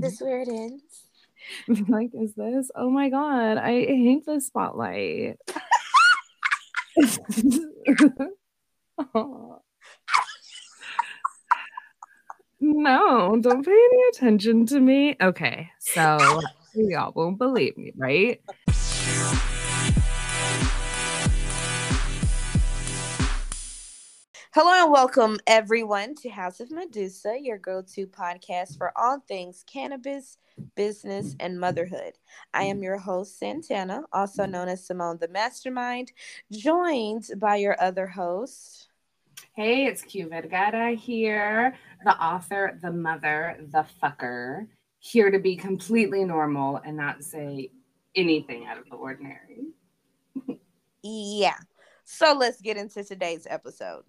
this where it ends? like, is this? Oh my god, I hate the spotlight. oh. No, don't pay any attention to me. Okay, so y'all won't believe me, right? Hello and welcome everyone to House of Medusa, your go-to podcast for all things cannabis, business, and motherhood. I am your host, Santana, also known as Simone the Mastermind, joined by your other host. Hey, it's Q Vergara here, the author, the mother, the fucker, here to be completely normal and not say anything out of the ordinary. yeah. So let's get into today's episode.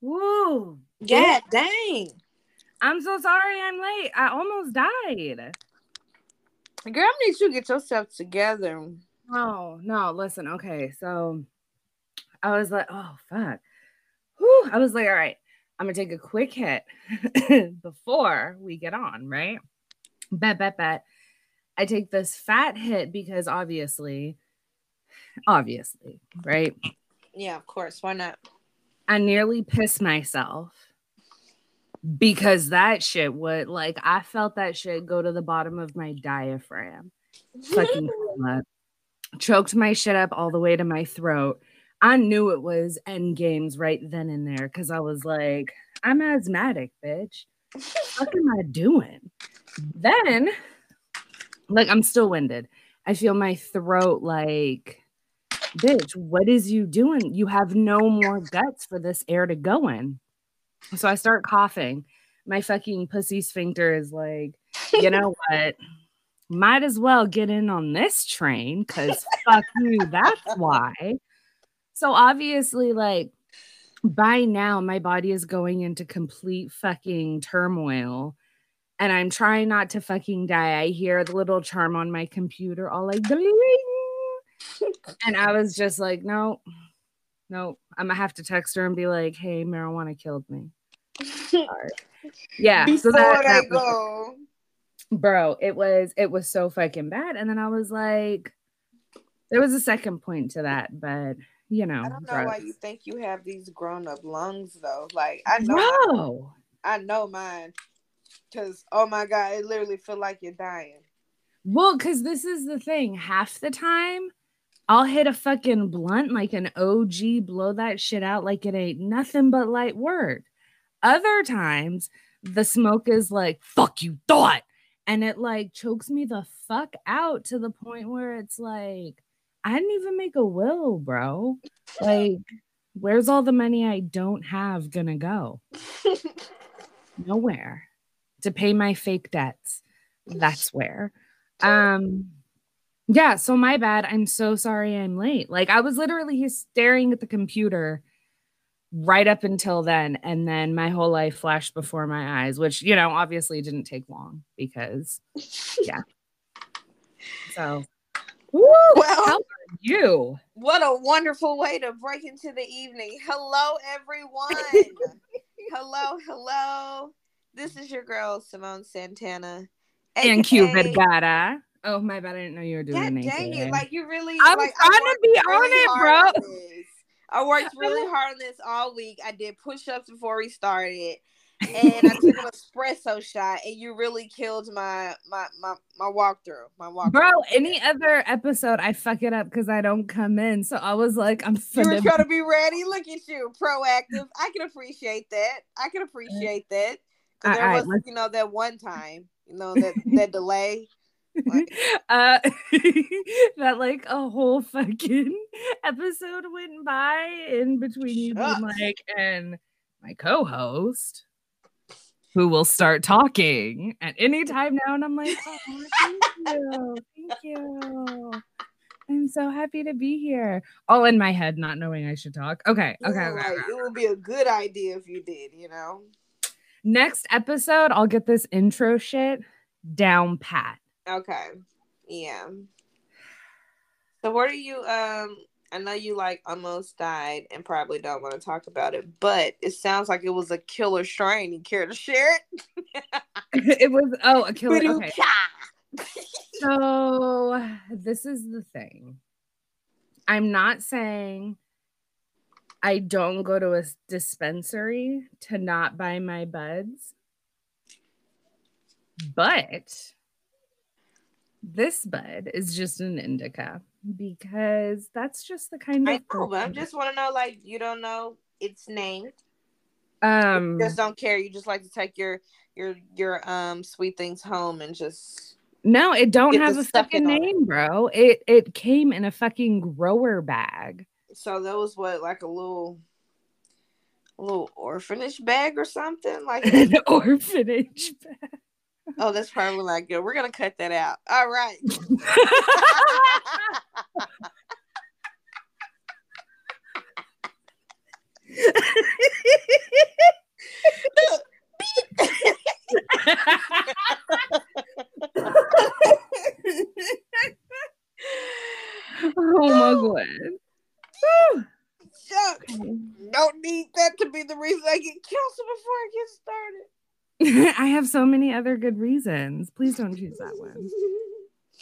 Woo! Yeah, dang. I'm so sorry I'm late. I almost died. Girl, need you get yourself together. Oh, no, listen. Okay, so I was like, oh, fuck. Whew. I was like, all right, I'm going to take a quick hit before we get on, right? Bet, bet, bet. I take this fat hit because obviously, obviously, right? Yeah, of course. Why not? I nearly pissed myself because that shit would like I felt that shit go to the bottom of my diaphragm. Fucking choked my shit up all the way to my throat. I knew it was end games right then and there because I was like, I'm asthmatic, bitch. what am I doing? Then, like, I'm still winded. I feel my throat like bitch, what is you doing? You have no more guts for this air to go in. So I start coughing. My fucking pussy sphincter is like, you know what? Might as well get in on this train because fuck you. That's why. So obviously, like, by now, my body is going into complete fucking turmoil. And I'm trying not to fucking die. I hear the little charm on my computer all like, and I was just like, no, no, I'm gonna have to text her and be like, hey, marijuana killed me. yeah. Before so that, I that go. bro, it was it was so fucking bad. And then I was like, there was a second point to that, but you know, I don't know drugs. why you think you have these grown up lungs though. Like I know, I know mine, because oh my god, it literally feel like you're dying. Well, because this is the thing. Half the time, I'll hit a fucking blunt like an OG, blow that shit out like it ain't nothing but light work. Other times, the smoke is like, fuck you thought. And it like chokes me the fuck out to the point where it's like, I didn't even make a will, bro. Like, where's all the money I don't have gonna go? Nowhere to pay my fake debts. That's where. Um, yeah, so my bad. I'm so sorry I'm late. Like I was literally staring at the computer right up until then and then my whole life flashed before my eyes, which you know, obviously didn't take long because yeah. So Woo, well, how are you? What a wonderful way to break into the evening. Hello, everyone. hello, hello. This is your girl, Simone Santana. And Q Vergara. Oh my bad! I didn't know you were doing God anything. Dang it! Like you really. I'm like, trying to be really on it, bro. On I worked really hard on this all week. I did push-ups before we started, and I took an espresso shot. And you really killed my my my my walkthrough. My walk. Bro, any other episode, I fuck it up because I don't come in. So I was like, I'm. You were trying to be ready. Look at you, proactive. I can appreciate that. I can appreciate that. Cause there was, right, you know, that one time, you know, that that delay. uh that like a whole fucking episode went by in between you being like and my co-host who will start talking at any time now and i'm like oh, thank you thank you. I'm so happy to be here. All in my head not knowing i should talk. Okay okay, okay, okay. it would be a good idea if you did you know? Next episode i'll get this intro shit down pat Okay. Yeah. So what are you um I know you like almost died and probably don't want to talk about it, but it sounds like it was a killer strain. You care to share it? it was oh a killer. Okay. so this is the thing. I'm not saying I don't go to a dispensary to not buy my buds. But this bud is just an indica because that's just the kind of I know, but I just want to know like you don't know its name. Um You just don't care. You just like to take your your your um sweet things home and just no, it don't have a fucking name, bro. It it came in a fucking grower bag. so that was what like a little a little orphanage bag or something like An orphanage bag. Oh that's probably not good we're gonna cut that out. All right. Oh my god. Shucks. don't need that to be the reason i get canceled before i get started I have so many other good reasons. Please don't choose that one.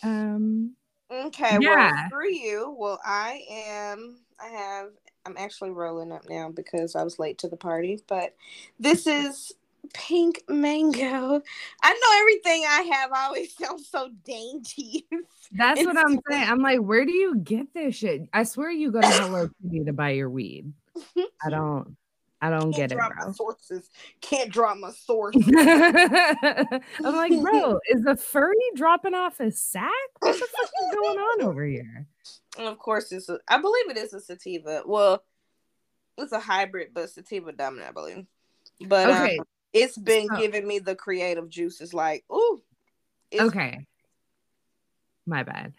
Um okay well Yeah. for you well i am i have i'm actually rolling up now because i was late to the party but this is pink mango i know everything i have always sounds so dainty that's what I'm saying. I'm like, where do you get this shit? I swear you go to Hello Kitty to buy your weed. I don't I don't can't get it, bro. sources can't drop my source I'm like, bro, is the furry dropping off his sack? What the fuck is going on over here? and of course it's a, i believe it is a sativa well it's a hybrid but sativa dominant i believe but um, Okay, it's been so- giving me the creative juices like ooh it's, okay. My bad.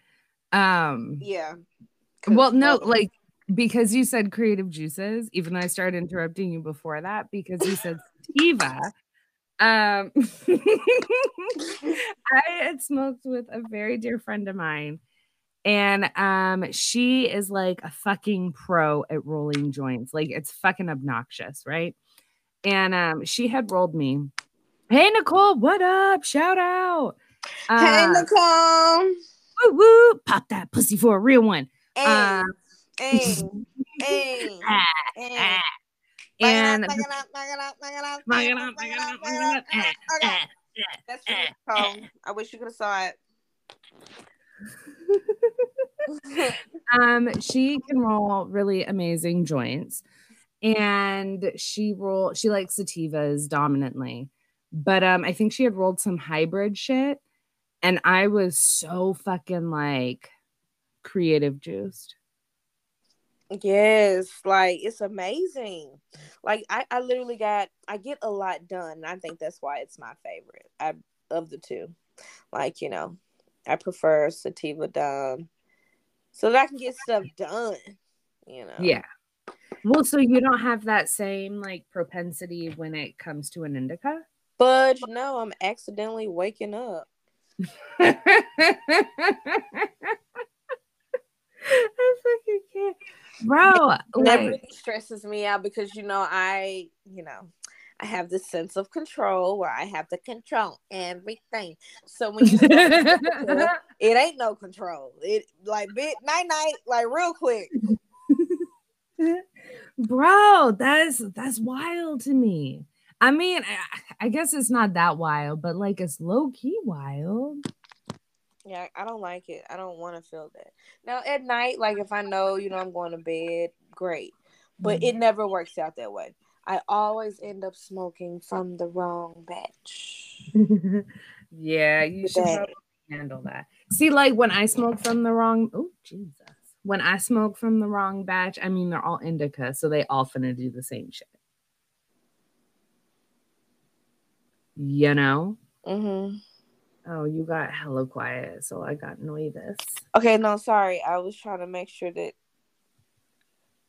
Um yeah well, no, like because you said creative juices, even though I started interrupting you before that because you said sativa. Um I had smoked with a very dear friend of mine, and um she is like a fucking pro at rolling joints. Like it's fucking obnoxious, right? And um she had rolled me. Hey Nicole, what up? Shout out. hey Uh, nicole woo, woo, pop that pussy for a real one. hey Uh, hey hey hey. And that's for you, Nicole. I wish you could have saw it. um she can roll really amazing joints and she roll she likes sativas dominantly but um i think she had rolled some hybrid shit and i was so fucking like creative juiced Yes, like it's amazing. Like I, I literally got I get a lot done. and I think that's why it's my favorite. I of the two. Like, you know, I prefer sativa done so that I can get stuff done. You know. yeah well so you don't have that same like propensity when it comes to an indica But no, I'm accidentally waking up. I fucking can't. Bro, that like, stresses me out because you know I, you know, I have this sense of control where I have to control everything. So when you it ain't no control. It like bit night night, like real quick. bro, that's that's wild to me. I mean, I, I guess it's not that wild, but like it's low key wild. Yeah, I don't like it. I don't want to feel that. Now at night, like if I know, you know, I'm going to bed, great. But it never works out that way. I always end up smoking from the wrong batch. yeah, you should handle that. See, like when I smoke from the wrong, oh Jesus, when I smoke from the wrong batch, I mean they're all indica, so they all finna do the same shit. You know? hmm Oh, you got hella quiet, so I got nervous. Okay, no, sorry. I was trying to make sure that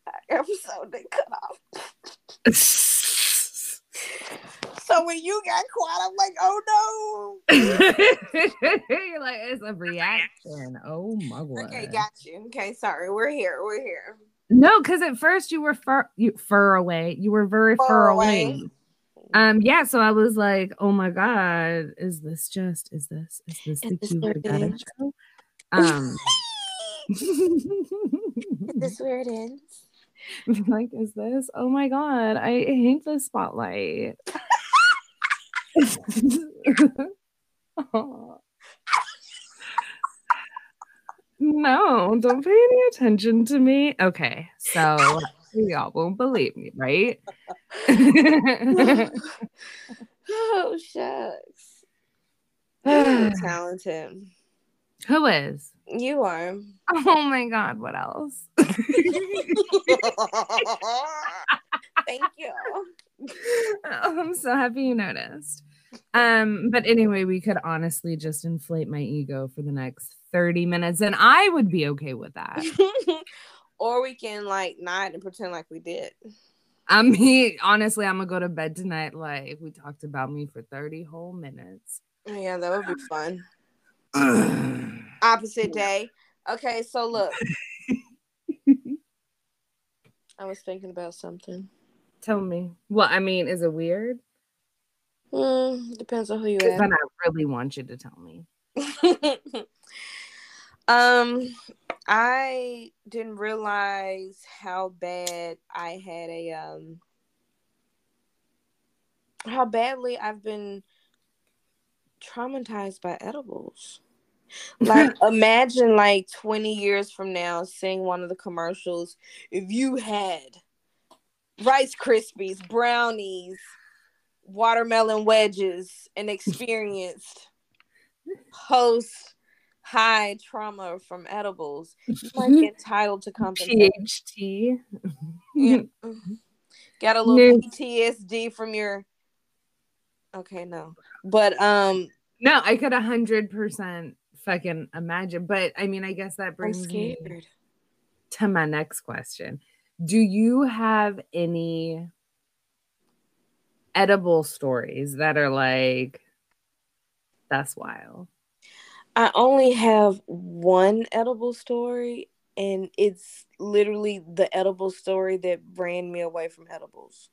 episode didn't cut off. So when you got quiet, I'm like, oh no. You're like it's a reaction. Oh my god. Okay, got you. Okay, sorry. We're here. We're here. no, because at first you were far you fur away. You were very far, Far away. away. Um, yeah, so I was like, oh my god, is this just is this is this Is the this cute what it is? show? Um Is this where it ends? like, is this? Oh my god, I hate the spotlight. No, don't pay any attention to me. Okay, so y'all won't believe me, right? oh shucks. You're talented. Who is? You are. Oh my god, what else? Thank you. Oh, I'm so happy you noticed. Um, but anyway, we could honestly just inflate my ego for the next 30 minutes, and I would be okay with that. Or we can like nod and pretend like we did. I mean, honestly, I'm gonna go to bed tonight. Like we talked about me for 30 whole minutes. Yeah, that would be fun. Opposite day. Okay, so look. I was thinking about something. Tell me. Well, I mean, is it weird? Hmm, depends on who you ask. Then I really want you to tell me. um, I didn't realize how bad I had a um how badly I've been traumatized by edibles. Like imagine like 20 years from now seeing one of the commercials if you had Rice Krispies, brownies, watermelon wedges and experienced post high trauma from edibles, you might be entitled to compensation. THT. Yeah. Got a little. PTSD from your Okay, no. But um No, I could a hundred percent fucking imagine. But I mean, I guess that brings me to my next question. Do you have any edible stories that are like that's wild? I only have one edible story and it's literally the edible story that ran me away from edibles.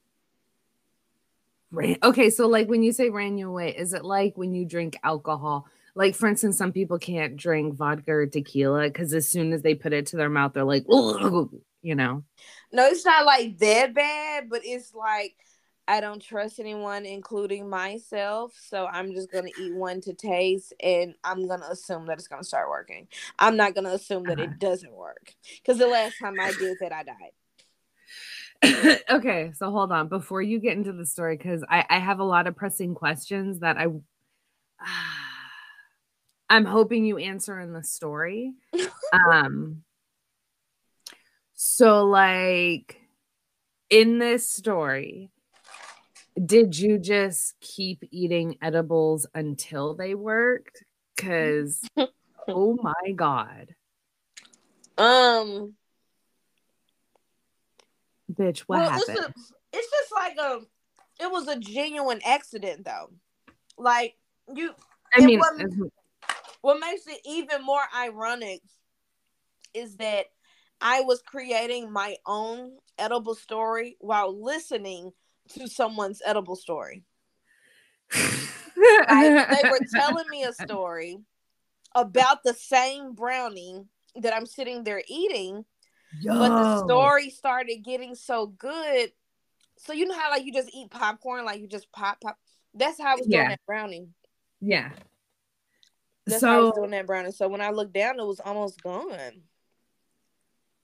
Ran- okay, so like when you say ran you away, is it like when you drink alcohol? Like for instance, some people can't drink vodka or tequila because as soon as they put it to their mouth, they're like, you know. No, it's not like that bad, but it's like I don't trust anyone, including myself. So I'm just gonna eat one to taste, and I'm gonna assume that it's gonna start working. I'm not gonna assume that Uh-huh. it doesn't work because the last time I did that, I died. okay, so hold on before you get into the story because I, I have a lot of pressing questions that I I'm hoping you answer in the story. um so like in this story did you just keep eating edibles until they worked? Cuz oh my god. Um, bitch what well, happened? It's, a, it's just like a, it was a genuine accident though. Like you, i mean wasn't- what makes it even more ironic is that I was creating my own edible story while listening to someone's edible story. Like they were telling me a story about the same brownie that I'm sitting there eating, but the story started getting so good. So you know how like you just eat popcorn, like you just pop pop. That's how I was doing that brownie. Yeah. That's how I was doing that brownie. So when I looked down, it was almost gone.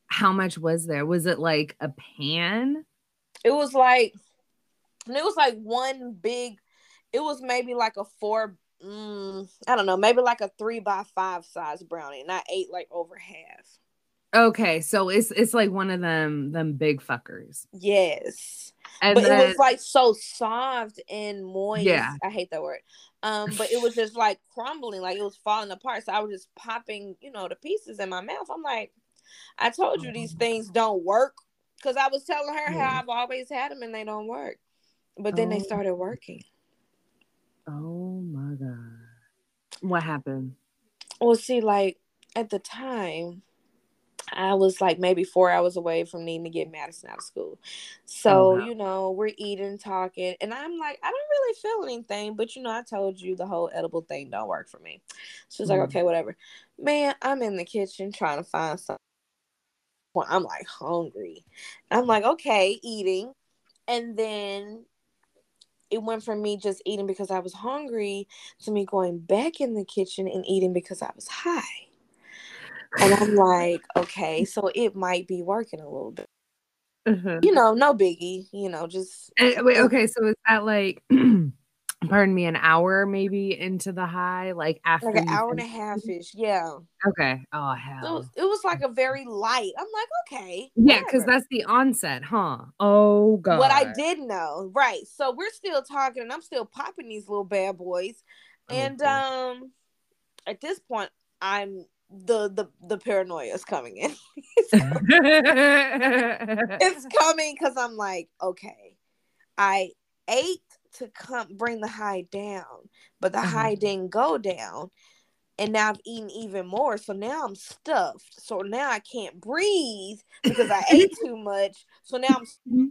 how much was there? Was it like a pan? It was like, and it was like one big. It was maybe like a four. Mm, I don't know, maybe like a three by five size brownie, and I ate like over half. Okay, so it's it's like one of them them big fuckers. Yes, And but then, it was like so soft and moist. Yeah. I hate that word. Um, but it was just like crumbling, like it was falling apart. So I was just popping, you know, the pieces in my mouth. I'm like, I told you these things don't work because I was telling her how I've always had them and they don't work. But then they Oh. started working. oh my god. What happened? Well, see, like at the time, I was like maybe four hours away from needing to get Madison out of school. So, oh, wow. you know, we're eating, talking, and I'm like, I don't really feel anything, but you know, I told you the whole edible thing don't work for me. She's mm. like, okay, whatever. Man, I'm in the kitchen trying to find something. Well, I'm like hungry. I'm like, okay, eating. And then it went from me just eating because I was hungry to me going back in the kitchen and eating because I was high. And I'm like, okay, so it might be working a little bit. Mm-hmm. You know, no biggie. You know, just and, wait. Okay, so is that like, pardon me, an hour maybe into the high, like after like an hour and a half ish? Yeah. Okay. Oh hell. So it was like a very light. I'm like, okay. Yeah, because that's the onset, huh? Oh god. What I did know, right? So we're still talking, and I'm still popping these little bad boys, and okay. um, at this point, I'm the the the paranoia is coming in. it's coming because I'm like, okay, I ate to come bring the high down, but the uh-huh. high didn't go down, and now I've eaten even more. So now I'm stuffed. So now I can't breathe because I ate too much. So now I'm mm-hmm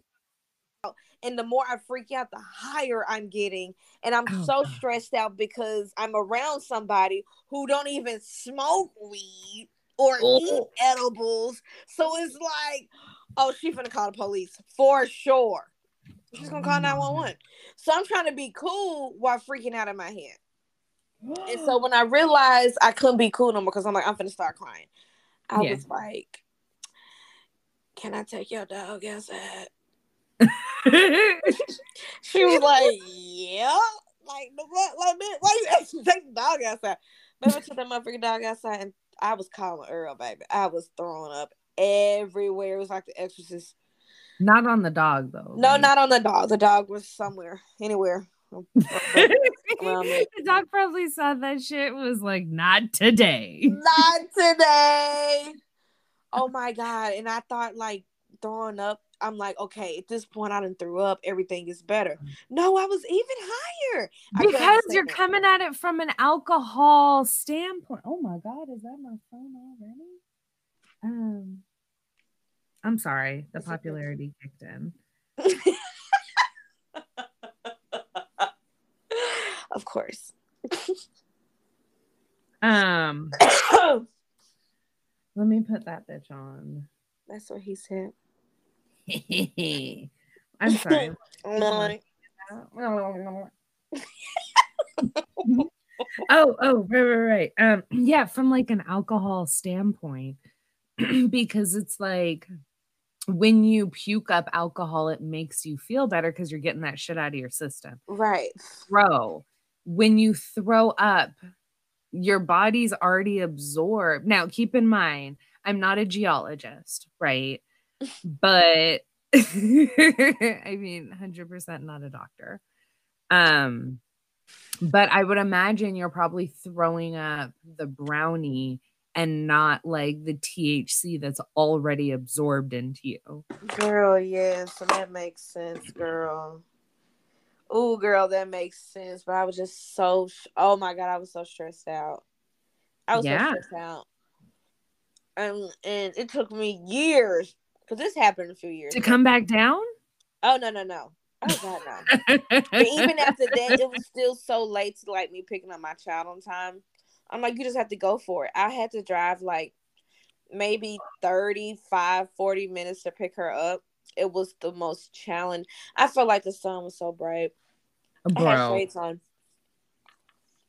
and the more I freak out, the higher I'm getting. And I'm oh, so God. stressed out because I'm around somebody who don't even smoke weed or oh. eat edibles. So it's like, oh, she's gonna call the police for sure. She's gonna call 911. So I'm trying to be cool while freaking out in my head. and so when I realized I couldn't be cool no more because I'm like, I'm gonna start crying. I yeah. was like, Can I take your dog outside? she was like, "Yeah." Like, what? Like, man, why you actually take the dog outside? I took that motherfucking dog outside, and I was calling Earl, baby. I was throwing up everywhere. It was like the Exorcist. Not on the dog though. No, right? not on the dog. The dog was somewhere, anywhere. the dog probably saw that shit was like, not today. Not today. Oh my god. And I thought like throwing up I'm like, okay, at this point, I didn't threw up. Everything is better. No, I was even higher because you're that. coming at it from an alcohol standpoint. Oh my god, is that my phone already? Um, I'm sorry, the popularity kicked in. of course. um, let me put that bitch on. That's what he said. I'm sorry. oh, oh, right, right, right. Um, yeah, from like an alcohol standpoint, because it's like when you puke up alcohol, it makes you feel better because you're getting that shit out of your system. Right. Throw. When you throw up, your body's already absorbed. Now, keep in mind, I'm not a geologist, right? but I mean, 100% not a doctor. Um, but I would imagine you're probably throwing up the brownie and not like the THC that's already absorbed into you. Girl, yeah, so that makes sense, girl. Oh, girl, that makes sense. But I was just so, oh my God, I was so stressed out. I was yeah. so stressed out. Um, and it took me years because this happened a few years to ago. come back down. Oh no no no! Oh god no! but even after that, it was still so late to like me picking up my child on time. I'm like, you just have to go for it. I had to drive like maybe 35, 40 minutes to pick her up. It was the most challenge. I felt like the sun was so bright. Bro. I had shades on.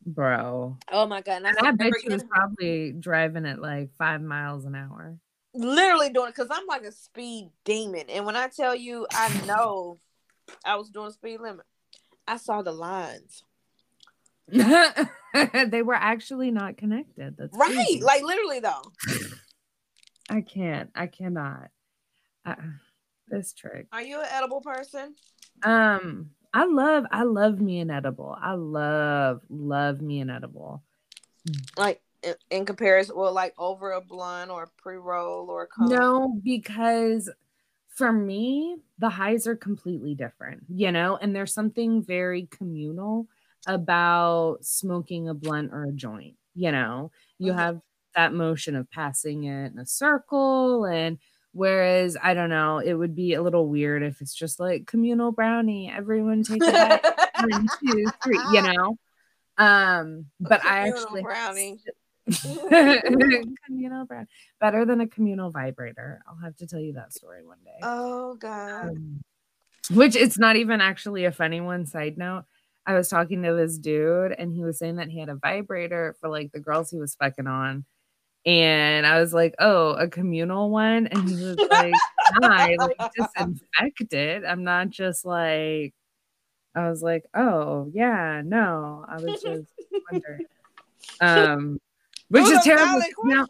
Bro. Oh my god! And I, I bet you was probably driving at like five miles an hour literally doing it because I'm like a speed demon. And when I tell you, I know I was doing speed limit, I saw the lines. they were actually not connected. That's right. Crazy. Like literally, though. I can't. I cannot. Uh, this trick. Are you an edible person? Um, I love. I love me an edible. I love love me an edible. Like in, comparison well like over a blunt or pre-roll or no because for me the highs are completely different you know and there's something very communal about smoking a blunt or a joint you know you mm-hmm. have that motion of passing it in a circle and whereas i don't know it would be a little weird if it's just like communal brownie everyone take it. one two three you know um but i actually brownie. communal brownie better than a communal vibrator i'll have to tell you that story one day Oh God. um, which it's not even actually a funny one side note i was talking to this dude and he was saying that he had a vibrator for like the girls he was fucking on and i was like oh a communal one? And he was like hi like disinfected i'm not just like i was like oh yeah no. I was just wondering. Um which is terrible now.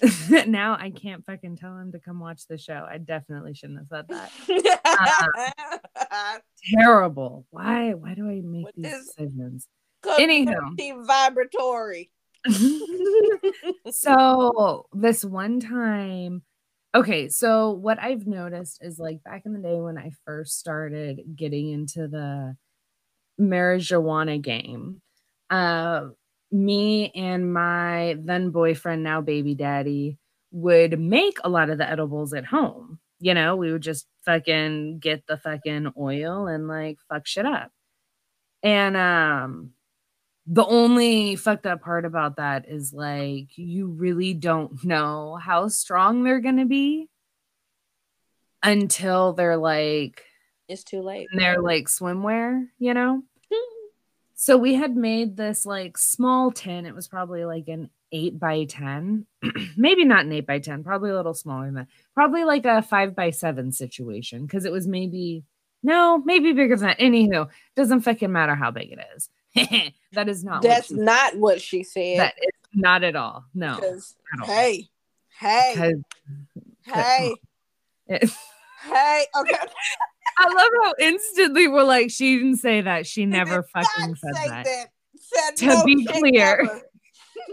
now i can't fucking tell him to come watch the show i definitely shouldn't have said that terrible. Why? Why do I make these is- decisions? Community vibratory. so this one time, okay. So what I've noticed is like back in the day when I first started getting into the marijuana game, uh, me and my then boyfriend, now baby daddy, would make a lot of the edibles at home. You know, we would just fucking get the fucking oil and like fuck shit up. And um the only fucked up part about that is like you really don't know how strong they're gonna be until they're like It's too late. They're like swimwear, you know? So we had made this like small tin. It was probably like an eight by 10, maybe not an eight by 10, probably a little smaller than that. Probably like a five by seven situation because it was maybe, no, maybe bigger than that. Anywho, doesn't fucking matter how big it is. that is not That's what not what she said. that is not at all. No. At all. hey, hey, 'Cause hey, hey. Okay. I love how instantly we're like, she didn't say that. She never fucking said say that. Said To no be clear.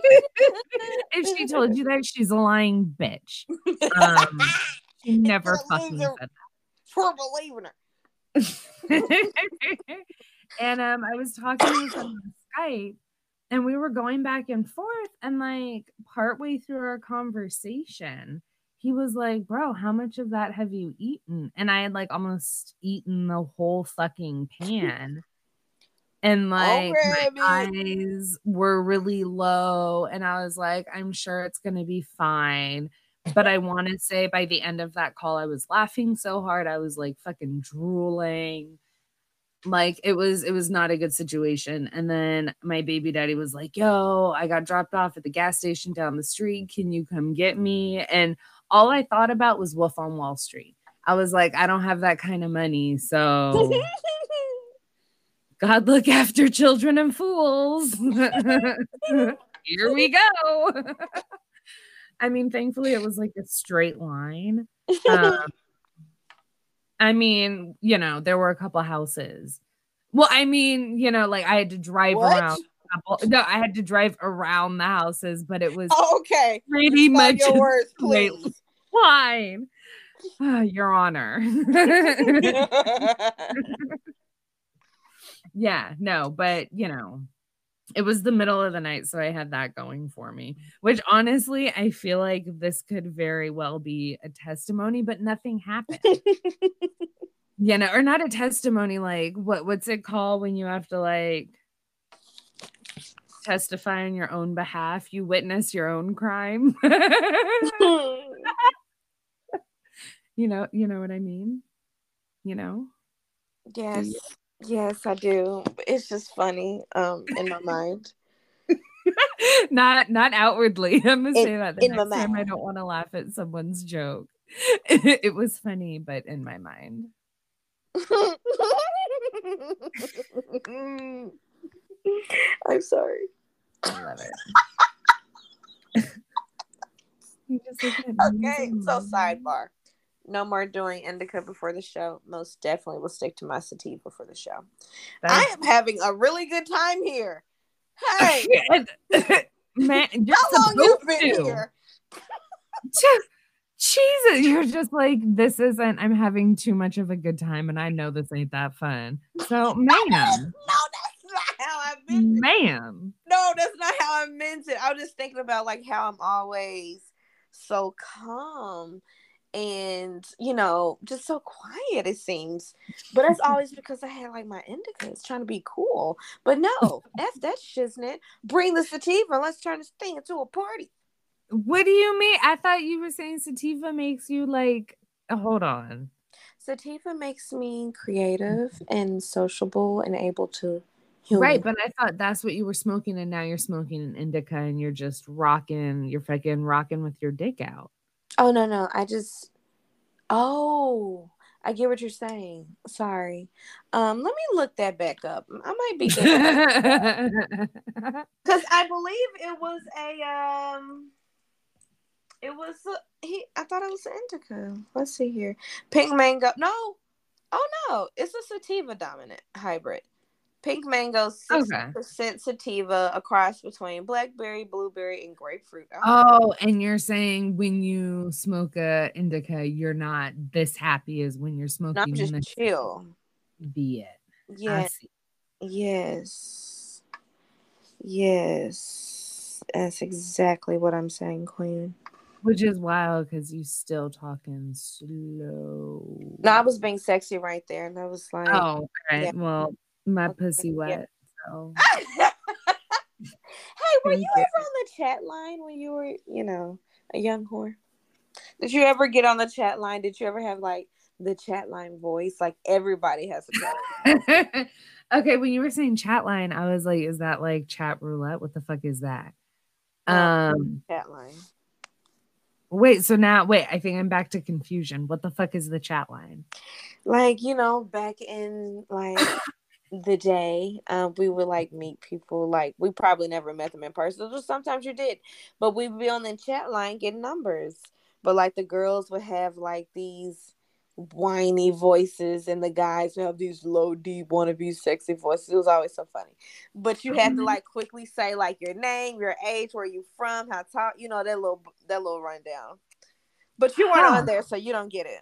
if she told you that, she's a lying bitch. Um, she never fucking said for believing her. and um, I was talking with him on Skype, and we were going back and forth, and like partway through our conversation, he was like, "Bro, how much of that have you eaten?" And I had like almost eaten the whole fucking pan. And oh, like my eyes were really low, and I was like, I'm sure it's gonna be fine. But I want to say by the end of that call, I was laughing so hard, I was like fucking drooling. Like it was, it was not a good situation. And then my baby daddy was like, Yo, I got dropped off at the gas station down the street. Can you come get me? And all I thought about was Wolf on Wall Street. I was like, I don't have that kind of money. So God look after children and fools. Here we go. I mean, thankfully, it was like a straight line. Um, I mean, you know, there were a couple houses. Well, I mean, you know, like I had to drive What? around. no, I had to drive around the houses, but it was okay. pretty Stop much your words, please. Fine. Your Honor. yeah, no, but you know, it was the middle of the night, so I had that going for me. Which honestly, I feel like this could very well be a testimony, but nothing happened. you know, or not a testimony, like what what's it called when you have to like testify on your own behalf? You witness your own crime. you know, you know what I mean? You know? yes. Yes, I do. It's just funny um in my mind. not not outwardly. I'm gonna In- say that the in my next time I don't want to laugh at someone's joke. it was funny, but in my mind. I'm sorry. I love it. You just look at me Okay, so sidebar. No more doing indica before the show. Most definitely will stick to my sativa for the show. I am having a really good time here. Hey, Man, you're how long you been to. here? Jesus, you're just like, this isn't, I'm having too much of a good time, and I know this ain't that fun. So, ma'am, No, that's not how I meant it. ma'am, No, that's not how I meant it. I was just thinking about like how I'm always so calm and you know just so quiet it seems. But that's always because i had like my indicas trying to be cool. But no f that shiznit bring the sativa let's turn this thing into a party. What do you mean? I thought you were saying sativa makes you like uh, hold on. Sativa makes me creative and sociable and able to heal right but i thought that's what you were smoking and now you're smoking an indica and you're just rocking you're fucking rocking with your dick out Oh no, no. I just Oh, I get what you're saying. Sorry. Um, let me look that back up. I might be because I believe it was a um it was a, he I thought it was an indica. Let's see here. Pink mango. No. Oh no, it's a sativa dominant hybrid. Pink mango, six percent okay. sativa, a cross between blackberry, blueberry, and grapefruit. Oh. oh, and you're saying when you smoke a indica, you're not this happy as when you're smoking. Not just chill. Be it. Yes. Yes. Yes. That's exactly what I'm saying, Queen. Which is wild because you still talking slow. No, I was being sexy right there, and I was like, "Oh, right. Yeah. Well, my pussy wet. So. hey, were you ever on the chat line when you were, you know, a young whore? Did you ever get on the chat line? Did you ever have like the chat line voice? Like everybody has a chat okay, when you were saying chat line, I was like, is that like chat roulette? What the fuck is that? Um chat line. Wait, so now wait, I think I'm back to confusion. What the fuck is the chat line? Like, you know, back in like the day um, we would like meet people like we probably never met them in person sometimes you did but we'd be on the chat line getting numbers but like the girls would have like these whiny voices and the guys would have these low deep wannabe sexy voices it was always so funny but you had to mm-hmm. like quickly say like your name your age where you from how tall you know that little that little rundown but you weren't huh. on there so you don't get it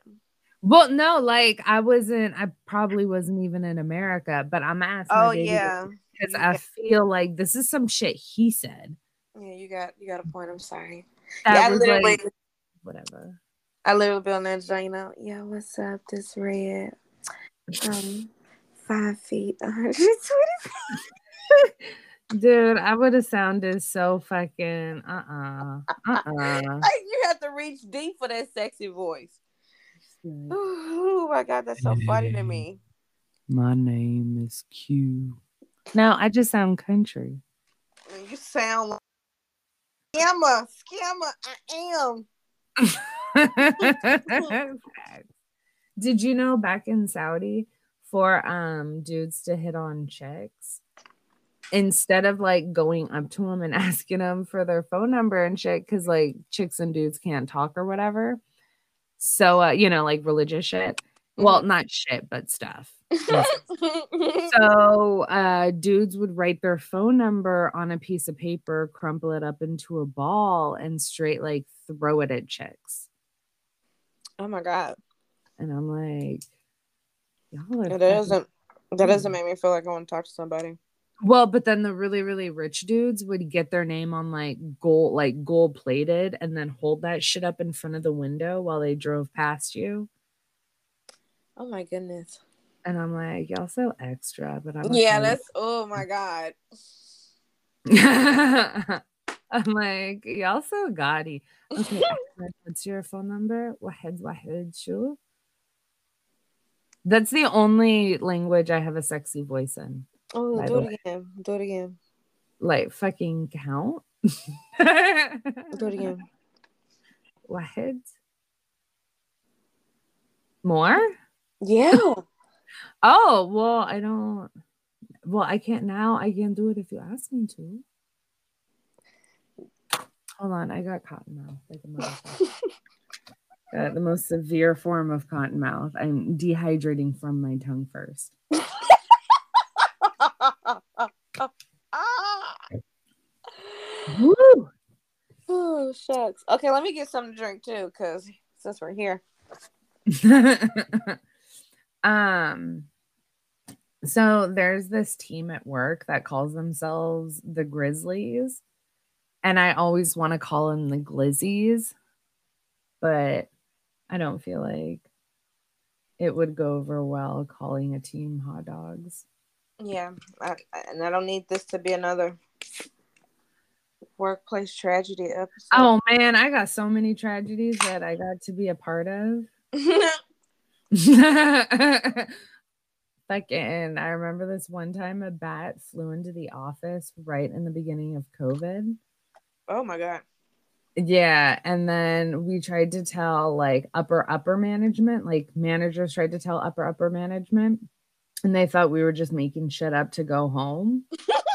well, no, like I wasn't. I probably wasn't even in America, but I'm asking. Oh yeah, because I feel like this is some shit he said. Yeah, you got you got a point. I'm sorry. That yeah, I literally like, whatever. I literally be on that joint. Know, yeah, what's up? This red, um, five feet, 120 Dude, I would have sounded so fucking uh uh-uh, uh uh You have to reach deep for that sexy voice. Oh my god, that's so hey, funny to me. My name is Q. Now I just sound country. You sound like scammer, scammer. I am. Did you know back in Saudi for um dudes to hit on chicks? Instead of like going up to them and asking them for their phone number and shit, because like chicks and dudes can't talk or whatever, so, uh, you know, like religious shit. Well, mm-hmm. not shit, but stuff. so, uh, dudes would write their phone number on a piece of paper, crumple it up into a ball, and straight like throw it at chicks. Oh my god! And I'm like, y'all are. That doesn't. That doesn't make me feel like I want to talk to somebody. Well, but then the really, really rich dudes would get their name on like gold, like gold plated, and then hold that shit up in front of the window while they drove past you. Oh my goodness. And I'm like, y'all so extra, but I'm yeah, that's oh my god. I'm like, y'all so gaudy. Okay, what's your phone number? Wahed Wahed Shu. That's the only language I have a sexy voice in. Oh, do it again. Do it again. Like fucking count. do it again. Wahed. More? Yeah. oh, well, I don't. Well, I can't now. I can do it if you ask me to. Hold on, I got cotton mouth like a got the most severe form of cotton mouth. I'm dehydrating from my tongue first. Woo! Oh shucks. Okay, let me get something to drink too, because since we're here. um so there's this team at work that calls themselves the Grizzlies. And I always want to call them the glizzies, but I don't feel like it would go over well calling a team hot dogs. Yeah, I, and I don't need this to be another workplace tragedy episode. Oh man, I got so many tragedies that I got to be a part of. Fucking, I remember this one time a bat flew into the office right in the beginning of COVID. Oh my god. Yeah, and then we tried to tell like upper upper management, like managers tried to tell upper upper management, and they thought we were just making shit up to go home.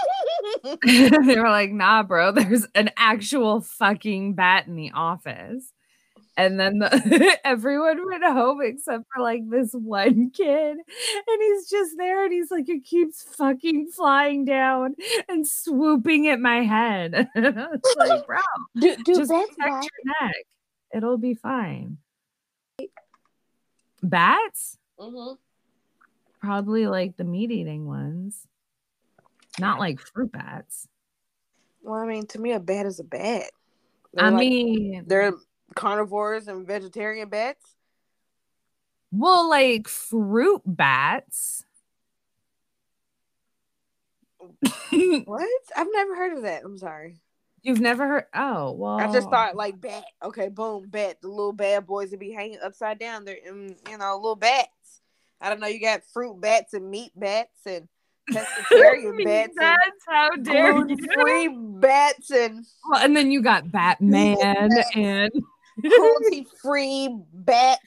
they were like, "Nah, bro, there's an actual fucking bat in the office." And then the, everyone went home except for like this one kid. And he's just there and he's like, it keeps fucking flying down and swooping at my head. it's like, bro, do, do just protect right. your neck. It'll be fine. Bats? Mm-hmm. Probably like the meat eating ones, not like fruit bats. Well, I mean, to me, a bat is a bat. They're I like, mean, they're carnivores and vegetarian bats? Well, like fruit bats. what? I've never heard of that. I'm sorry. You've never heard? Oh, well. I just thought like bat. Okay, boom, bat. The little bad boys that be hanging upside down. They're, you know, little bats. I don't know. You got fruit bats and meat bats and pescatarian bats. That's how dare you. Free bats and. Well, and then you got Batman and cruelty free bats.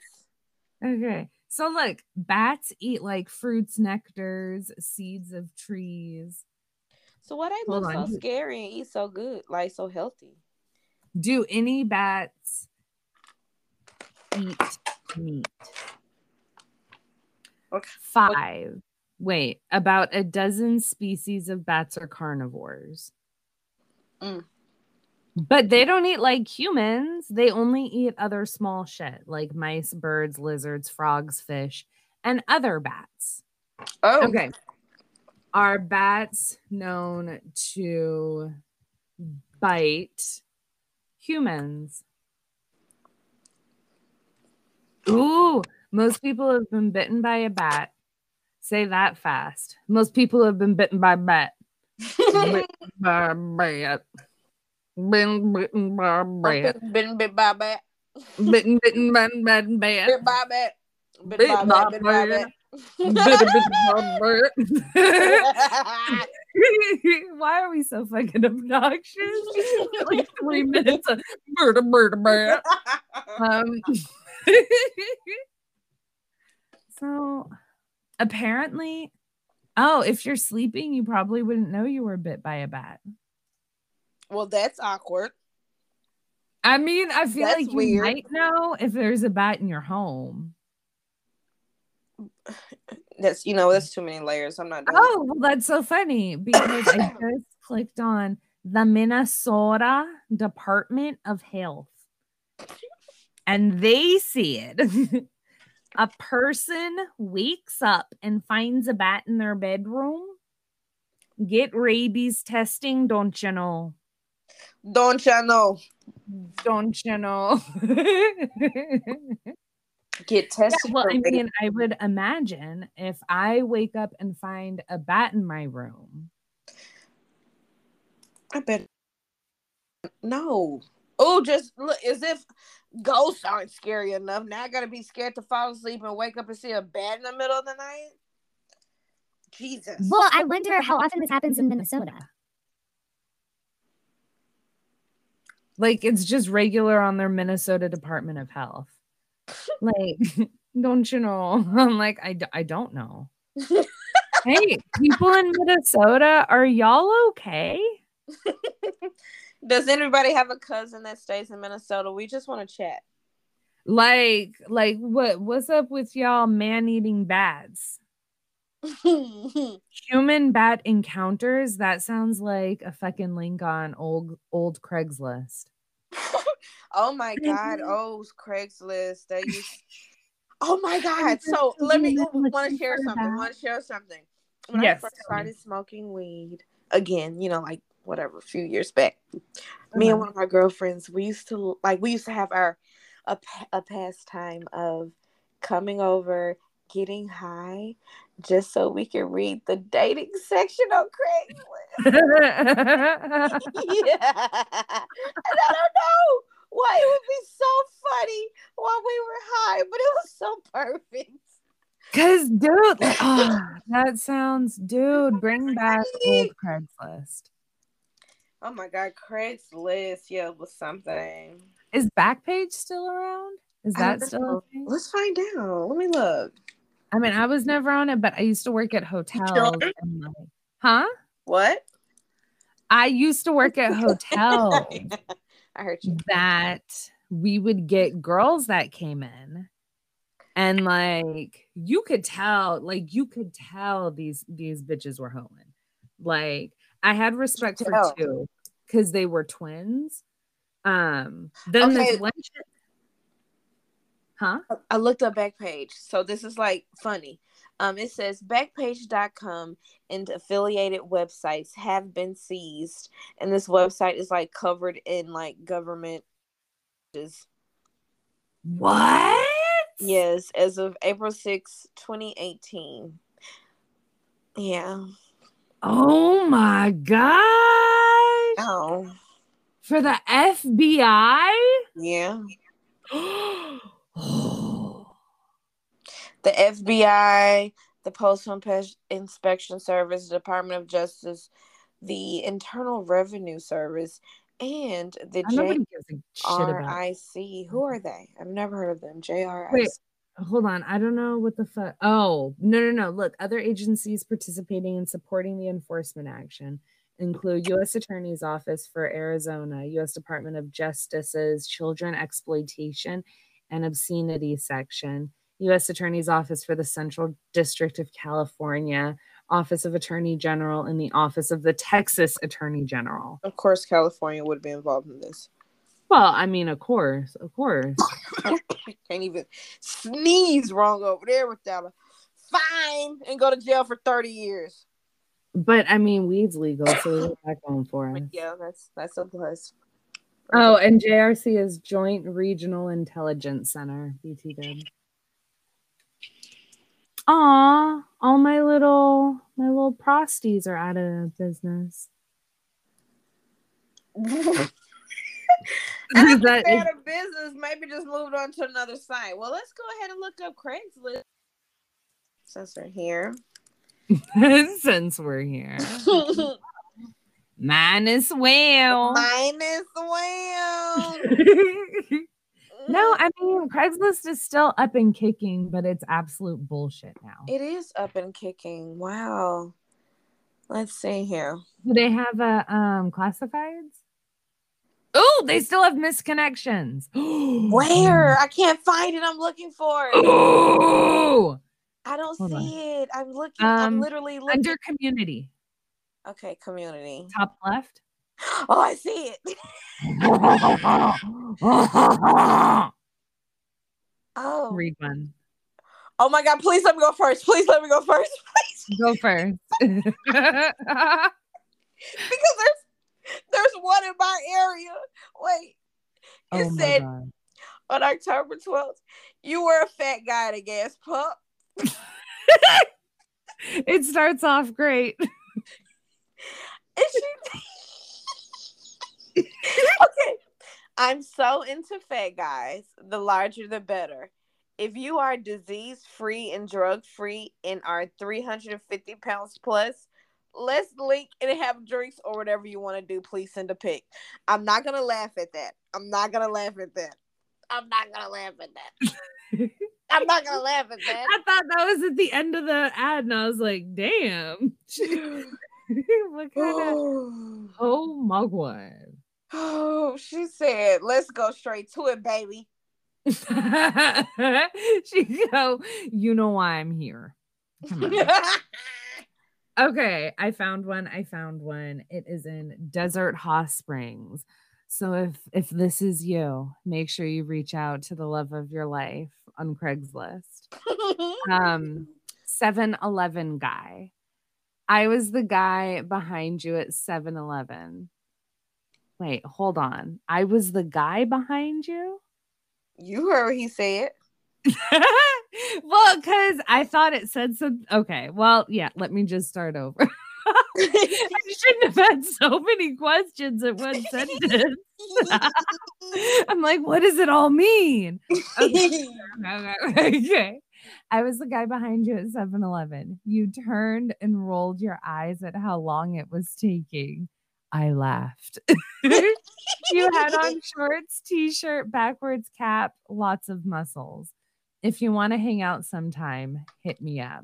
Okay. So look, bats eat like fruits, nectars, seeds of trees. So why they look so scary and eat so good, like so healthy? Do any bats eat meat? Okay. Five. Wait, about a dozen species of bats are carnivores. Mm. But they don't eat like humans. They only eat other small shit like mice, birds, lizards, frogs, fish, and other bats. Oh. Okay. Are bats known to bite humans? Ooh, most people have been bitten by a bat. Say that fast. Most people have been bitten by bat. bitten by bat. Been bitten by bat. Bitten bit by bat. Bitten bitten by bat. Bit by bat. Bit by a bat. Bit by bat. Why are we so fucking obnoxious? like three minutes of murder, murder, murder. Um, so apparently, oh, if you're sleeping, you probably wouldn't know you were bit by a bat. Well, that's awkward. I mean, I feel That's like you weird. might know if there's a bat in your home. That's you know that's too many layers. I'm not. Oh, well, that's so funny because I just clicked on the Minnesota Department of Health and they said a person wakes up and finds a bat in their bedroom. Get rabies testing, don't you know? Don't you know? Don't you know? Get tested. Yeah, well, I mean, I would imagine if I wake up and find a bat in my room. I bet. No. Oh, just look as if ghosts aren't scary enough. Now I gotta be scared to fall asleep and wake up and see a bat in the middle of the night. Jesus. Well, I wonder how often this happens in Minnesota. Like it's just regular on their Minnesota Department of Health. Like, don't you know? I'm like, I, I don't know. hey, people in Minnesota, are y'all okay? Does anybody have a cousin that stays in Minnesota? We just want to chat. Like, like what what's up with y'all man-eating bats? Human bat encounters? That sounds like a fucking link on old old Craigslist. oh my god! Oh, Craigslist. They used. Oh my god! So let me want to share something. Want to share something. When Yes, I first tell started smoking weed again, you know, like whatever, a few years back. Me and uh-huh. one of my girlfriends, we used to like we used to have our a, a pastime of coming over, getting high, just so we could read the dating section on Craigslist. yeah. And I don't know why it would be so funny while we were high, but it was so perfect. Cause dude, like, oh, that sounds dude, bring back old Craigslist. Oh my god, Craigslist, yeah, was something. Is Backpage still around? Is that still. Let's find out. Let me look. I mean, I was never on it, but I used to work at hotels. and, like- huh? What? I used to work at hotels I heard you. that we would get girls that came in and like you could tell like you could tell these these bitches were hoeing like i had respect for tell. two because they were twins um then Okay. this one huh I looked up Backpage. So this is like funny. Um, it says Backpage.com and affiliated websites have been seized, and this website is like covered in like government. what Yes, as of April 6, 2018. Yeah. Oh my gosh Oh. for the fbi Yeah. oh The FBI, the Postal Inspection Service, the Department of Justice, the Internal Revenue Service, and the nobody gives a shit about JRIC. Who are they? I've never heard of them. JRIC. Wait. Hold on i don't know what the fuck oh no no no look other agencies participating in supporting the enforcement action include u.s attorney's office for arizona u.s department of justice's children exploitation and obscenity section u.s attorney's office for the central district of california office of attorney general and the office of the texas attorney general Of course, California would be involved in this. Well i mean of course of course Can't even sneeze wrong over there without a fine and go to jail for 30 years. but i mean weed's legal so we got that going for us But yeah, that's that's a plus. Oh, and JRC is Joint Regional Intelligence Center, BT Aw, all my little my little prosties are out of business. I Is that- bad of business. Maybe just moved on to another site. Well, let's go ahead and look up Craigslist. Since we're here. Since we're here. Minus well. Minus well. no, I mean Craigslist is still up and kicking, but it's absolute bullshit now. It is up and kicking. Wow. Let's see here. Do they have a um classifieds? Oh, they still have misconnections. Where? I can't find it. I'm looking for it. Oh, I don't Hold on. see it. I'm looking. I'm Um, literally looking. under community, okay, community. top left. Oh, I see it. Oh. Read one. Oh my God! Please let me go first. Please let me go first. Please, Go first. because there's there's one in my area. Wait. It oh said god. on October 12th, you were a fat guy at a gas pump. It starts off great. And she Okay. I'm so into fat guys. The larger the better. If you are disease free and drug free and are 350 pounds plus, let's link and have drinks or whatever you want to do. Please send a pic. I'm not gonna laugh at that. I'm not gonna laugh at that. I'm not gonna laugh at that. I'm not gonna laugh at that. I thought that was at the end of the ad, and I was like, damn. what kind of oh, oh she said, let's go straight to it, baby. she go, you know why I'm here. Okay, I found one. I found one. It is in Desert Hot Springs. So if if this is you, make sure you reach out to the love of your life on Craigslist. Um 7-Eleven guy. I was the guy behind you at 7 Eleven. Wait, hold on. I was the guy behind you? You heard what he said. well, because I thought it said some. Okay, well, yeah, let me just start over. I shouldn't have had so many questions in one sentence. I'm like, what does it all mean? Okay. okay. I was the guy behind you at 7 Eleven. You turned and rolled your eyes at how long it was taking. I laughed. you had on shorts, t shirt, backwards cap, lots of muscles. If you want to hang out sometime, hit me up.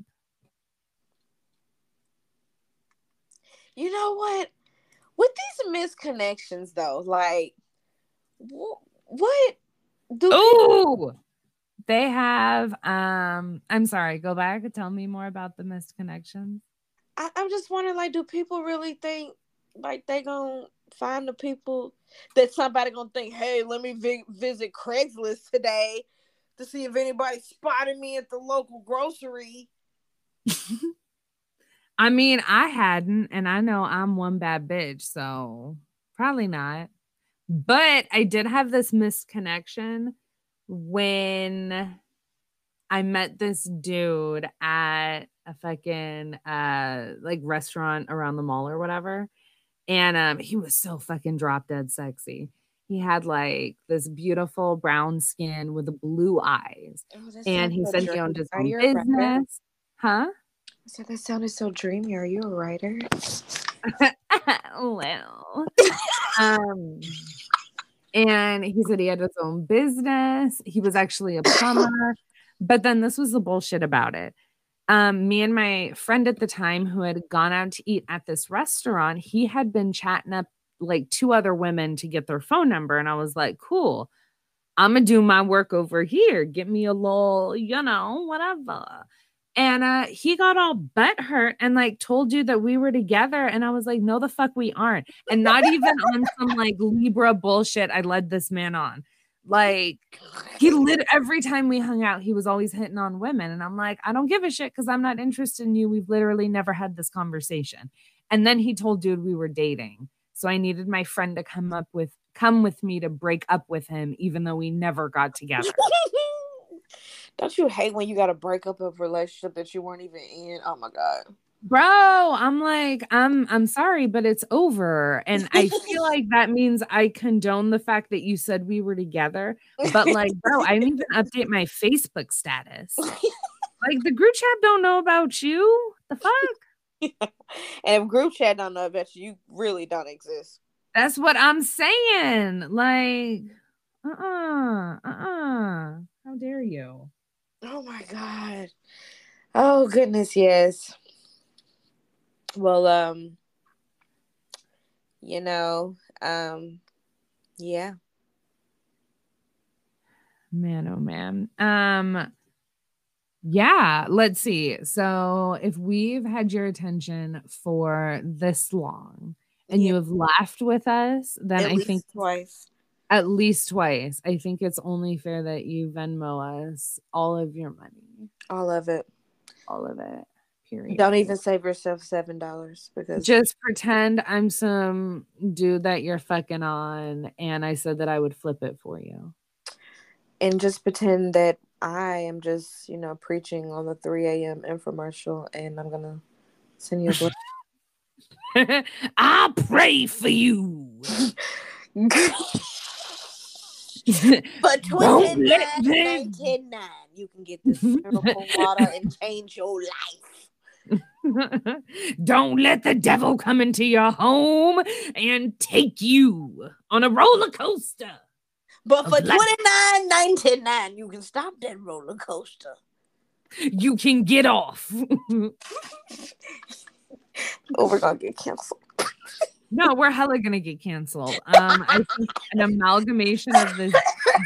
You know what? With these misconnections, though, like, wh- what do Ooh, they have. Um, I'm sorry. Go back and tell me more about the missed connections. I, I'm just wondering, like, do people really think like they gonna find the people that somebody gonna think, hey, let me vi- visit Craigslist today to see if anybody spotted me at the local grocery. I mean, I hadn't, and I know I'm one bad bitch, so probably not. But I did have this misconnection when I met this dude at a fucking uh like restaurant around the mall or whatever. And um he was so fucking drop dead sexy. He had like this beautiful brown skin with the blue eyes. Oh, And he so said he owned his own you a writer? business. Huh? so that sounded so dreamy. Are you a writer? well. um and he said he had his own business. He was actually a plumber. but then this was the bullshit about it. Um, me and my friend at the time who had gone out to eat at this restaurant, he had been chatting up like two other women to get their phone number. And I was like, cool, I'm gonna do my work over here. Get me a little, you know, whatever. And uh he got all butt hurt and like told you that we were together. And I was like, no, the fuck we aren't. And not even on some like Libra bullshit I led this man on. Like he lit every time we hung out, he was always hitting on women. And I'm like, I don't give a shit because I'm not interested in you. We've literally never had this conversation. And then he told dude we were dating. So I needed my friend to come up with come with me to break up with him, even though we never got together. Don't you hate when you got to break up a relationship that you weren't even in? Oh my god. Bro, I'm like, I'm I'm sorry, but it's over. And I feel like that means I condone the fact that you said we were together. But like, bro, I didn't even update my Facebook status. Like the group chat don't know about you. The fuck? and if group chat don't know about you, you really don't exist. That's what I'm saying. Like, uh-uh, uh-uh. How dare you? Oh my god. Oh goodness, yes. Well, um, you know, um, yeah. Man, oh man. Um yeah, let's see. So if we've had your attention for this long and you have laughed with us, then At I think twice. at least twice. I think it's only fair that you Venmo us all of your money. All of it. All of it. Period. Don't even save yourself seven dollars because just pretend I'm some dude that you're fucking on and I said that I would flip it for you. and just pretend that I am just, you know, preaching on the 3 a.m. infomercial and I'm gonna send you a blessing. I pray for you. For Don't let $29.99, them- you can get this miracle water and change your life. Don't let the devil come into your home and take you on a roller coaster. But for twenty nine ninety nine, you can stop that roller coaster. You can get off. Oh, we're gonna get canceled. no, we're hella gonna get canceled. Um, I think an amalgamation of this,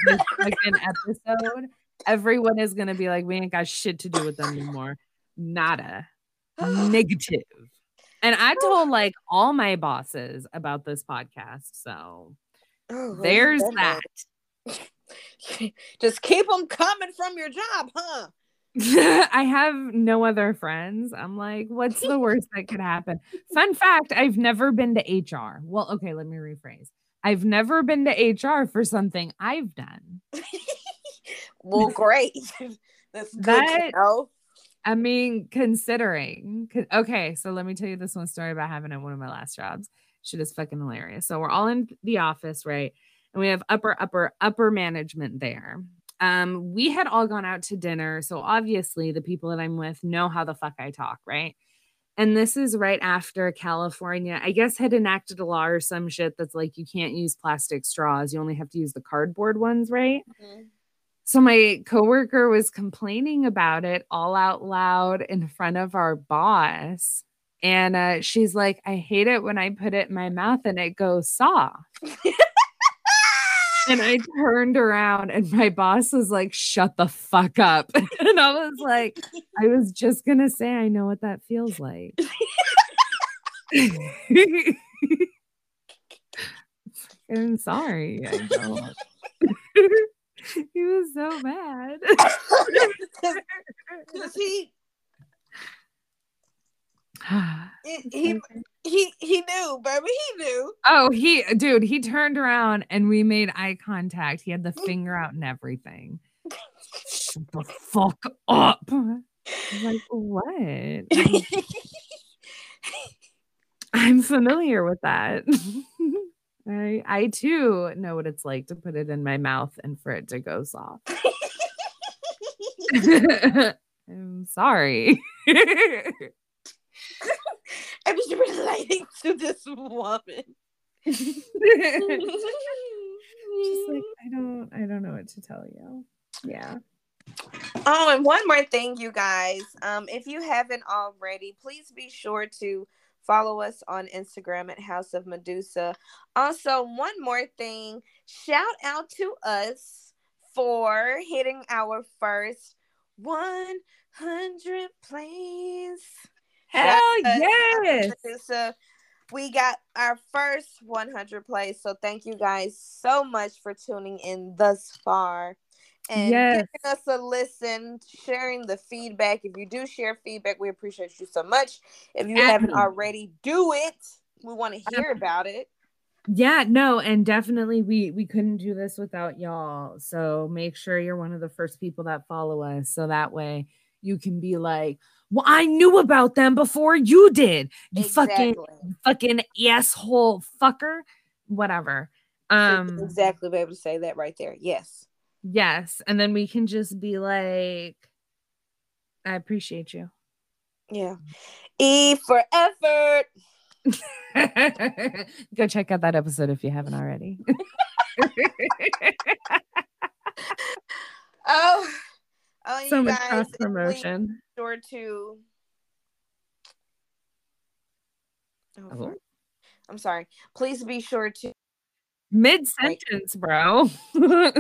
this fucking episode, everyone is gonna be like, we ain't got shit to do with them anymore. Nada. Negative. And I told like all my bosses about this podcast. So Oh, there's that that. Just keep them coming from your job, huh? I have no other friends. I'm like, what's the worst that could happen? Fun fact I've never been to HR. Well, okay, let me rephrase. I've never been to HR for something I've done. well, great. That's good That- to know. I mean, considering, okay, so let me tell you this one story about having at one of my last jobs. Shit is fucking hilarious. So we're all in the office, right? And we have upper, upper, upper management there. Um, we had all gone out to dinner. So obviously the people that I'm with know how the fuck I talk, right? And this is right after California, I guess, had enacted a law or some shit that's like you can't use plastic straws. You only have to use the cardboard ones, right? Mhm. So my coworker was complaining about it all out loud in front of our boss. And uh, she's like, I hate it when I put it in my mouth and it goes soft. And I turned around and my boss was like, shut the fuck up. And I was like, I was just going to say, I know what that feels like. I'm sorry. I don't. he was so mad. Cause he, he he he he knew, baby. He knew. oh, he, dude, he turned around and we made eye contact. He had the mm. finger out and everything. Shut the fuck up. Like, what? I'm familiar with that. I I too know what it's like to put it in my mouth and for it to go soft. I'm sorry. I'm just relating to this woman. Just like I don't I don't know what to tell you. Yeah. Oh, and one more thing, you guys. Um, if you haven't already, please be sure to follow us on Instagram at House of Medusa. Also, one more thing, shout out to us for hitting our first 100 plays. Hell Shout out to House of yes. We got our first 100 plays, so thank you guys so much for tuning in thus far and Yes. giving us a listen, sharing the feedback. If you do share feedback, we appreciate you so much. If you haven't already, do it. We want to hear about it. Yeah, no, and definitely we we couldn't do this without y'all. So make sure you're one of the first people that follow us so that way you can be like, "Well, I knew about them before you did." You fucking fucking asshole fucker, whatever. Um exactly be able to say that right there. Yes. yes, and then we can just be like I appreciate you. Yeah. E for effort. Go check out that episode if you haven't already. Oh, oh, so you much guys, cross promotion. be sure to. Oh, Oh. I'm sorry. Please be sure to. Mid sentence, bro.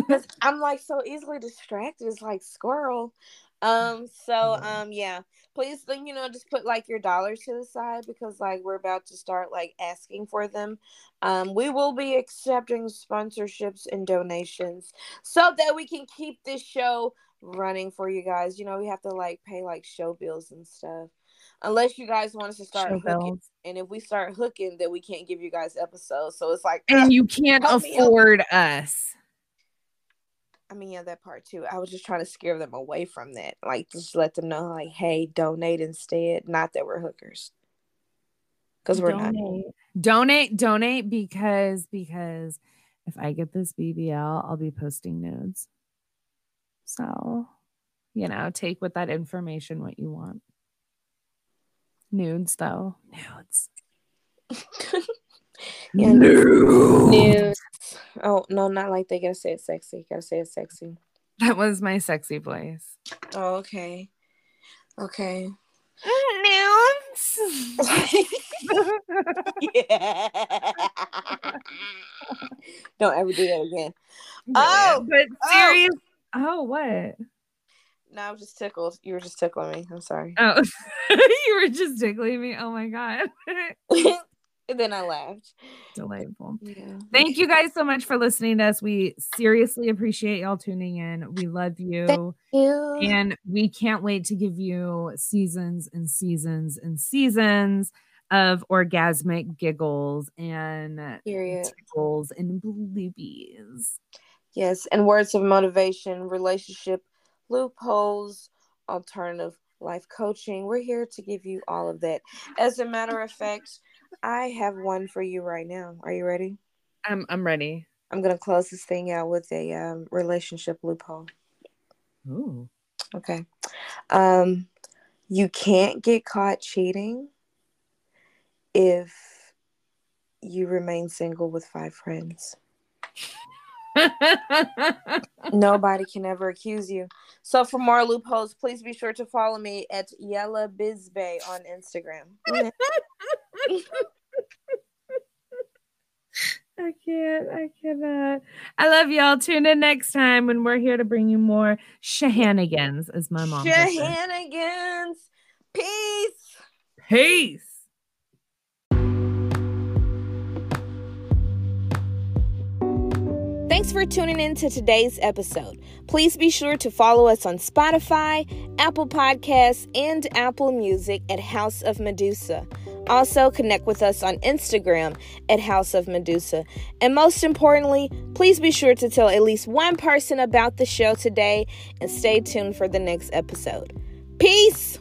I'm like so easily distracted. It's like squirrel. Um. So um. Yeah. Please, then you know, just put like your dollars to the side because like we're about to start like asking for them. Um. We will be accepting sponsorships and donations so that we can keep this show running for you guys. You know, we have to like pay like show bills and stuff. Unless you guys want us to start Show hooking, bills. and if we start hooking, then we can't give you guys episodes. So it's like, and you can't Help me, help me. afford us. I mean, yeah, that part too. I was just trying to scare them away from that. Like, just let them know, like, hey, donate instead. Not that we're hookers, because we're not. donate. donate, donate because because if I get this BBL, I'll be posting nudes. So, you know, take with that information what you want. Nudes, though. Nudes. Yeah, Nudes. Nudes. Oh no, not like they gotta say it sexy. Gotta say it sexy. That was my sexy voice. Oh, okay. Okay. Nudes. yeah. Don't ever do that again. Oh, but oh. Oh, what? No, I was just tickled. You were just tickling me. I'm sorry. Oh, you were just tickling me. Oh my god. And then I laughed. Delightful. Yeah. Thank you guys so much for listening to us. We seriously appreciate y'all tuning in. We love you. you. And we can't wait to give you seasons and seasons and seasons of orgasmic giggles and Period. tickles and bluebies. Yes, and words of motivation, relationship loopholes, alternative life coaching. We're here to give you all of that. As a matter of fact, I have one for you right now. Are you ready? I'm I'm ready. I'm gonna close this thing out with a um, relationship loophole. Ooh. Okay. Um, you can't get caught cheating if you remain single with five friends. Nobody can ever accuse you. So for more loopholes, please be sure to follow me at Yella Bizbay on Instagram. I can't. I cannot. I love y'all. Tune in next time when we're here to bring you more shenanigans, as my mom. Shenanigans. Peace. Peace. Thanks for tuning in to today's episode. Please be sure to follow us on Spotify, Apple Podcasts, and Apple Music at House of Medusa. Also, connect with us on Instagram at House of Medusa. And most importantly, please be sure to tell at least one person about the show today and stay tuned for the next episode. Peace!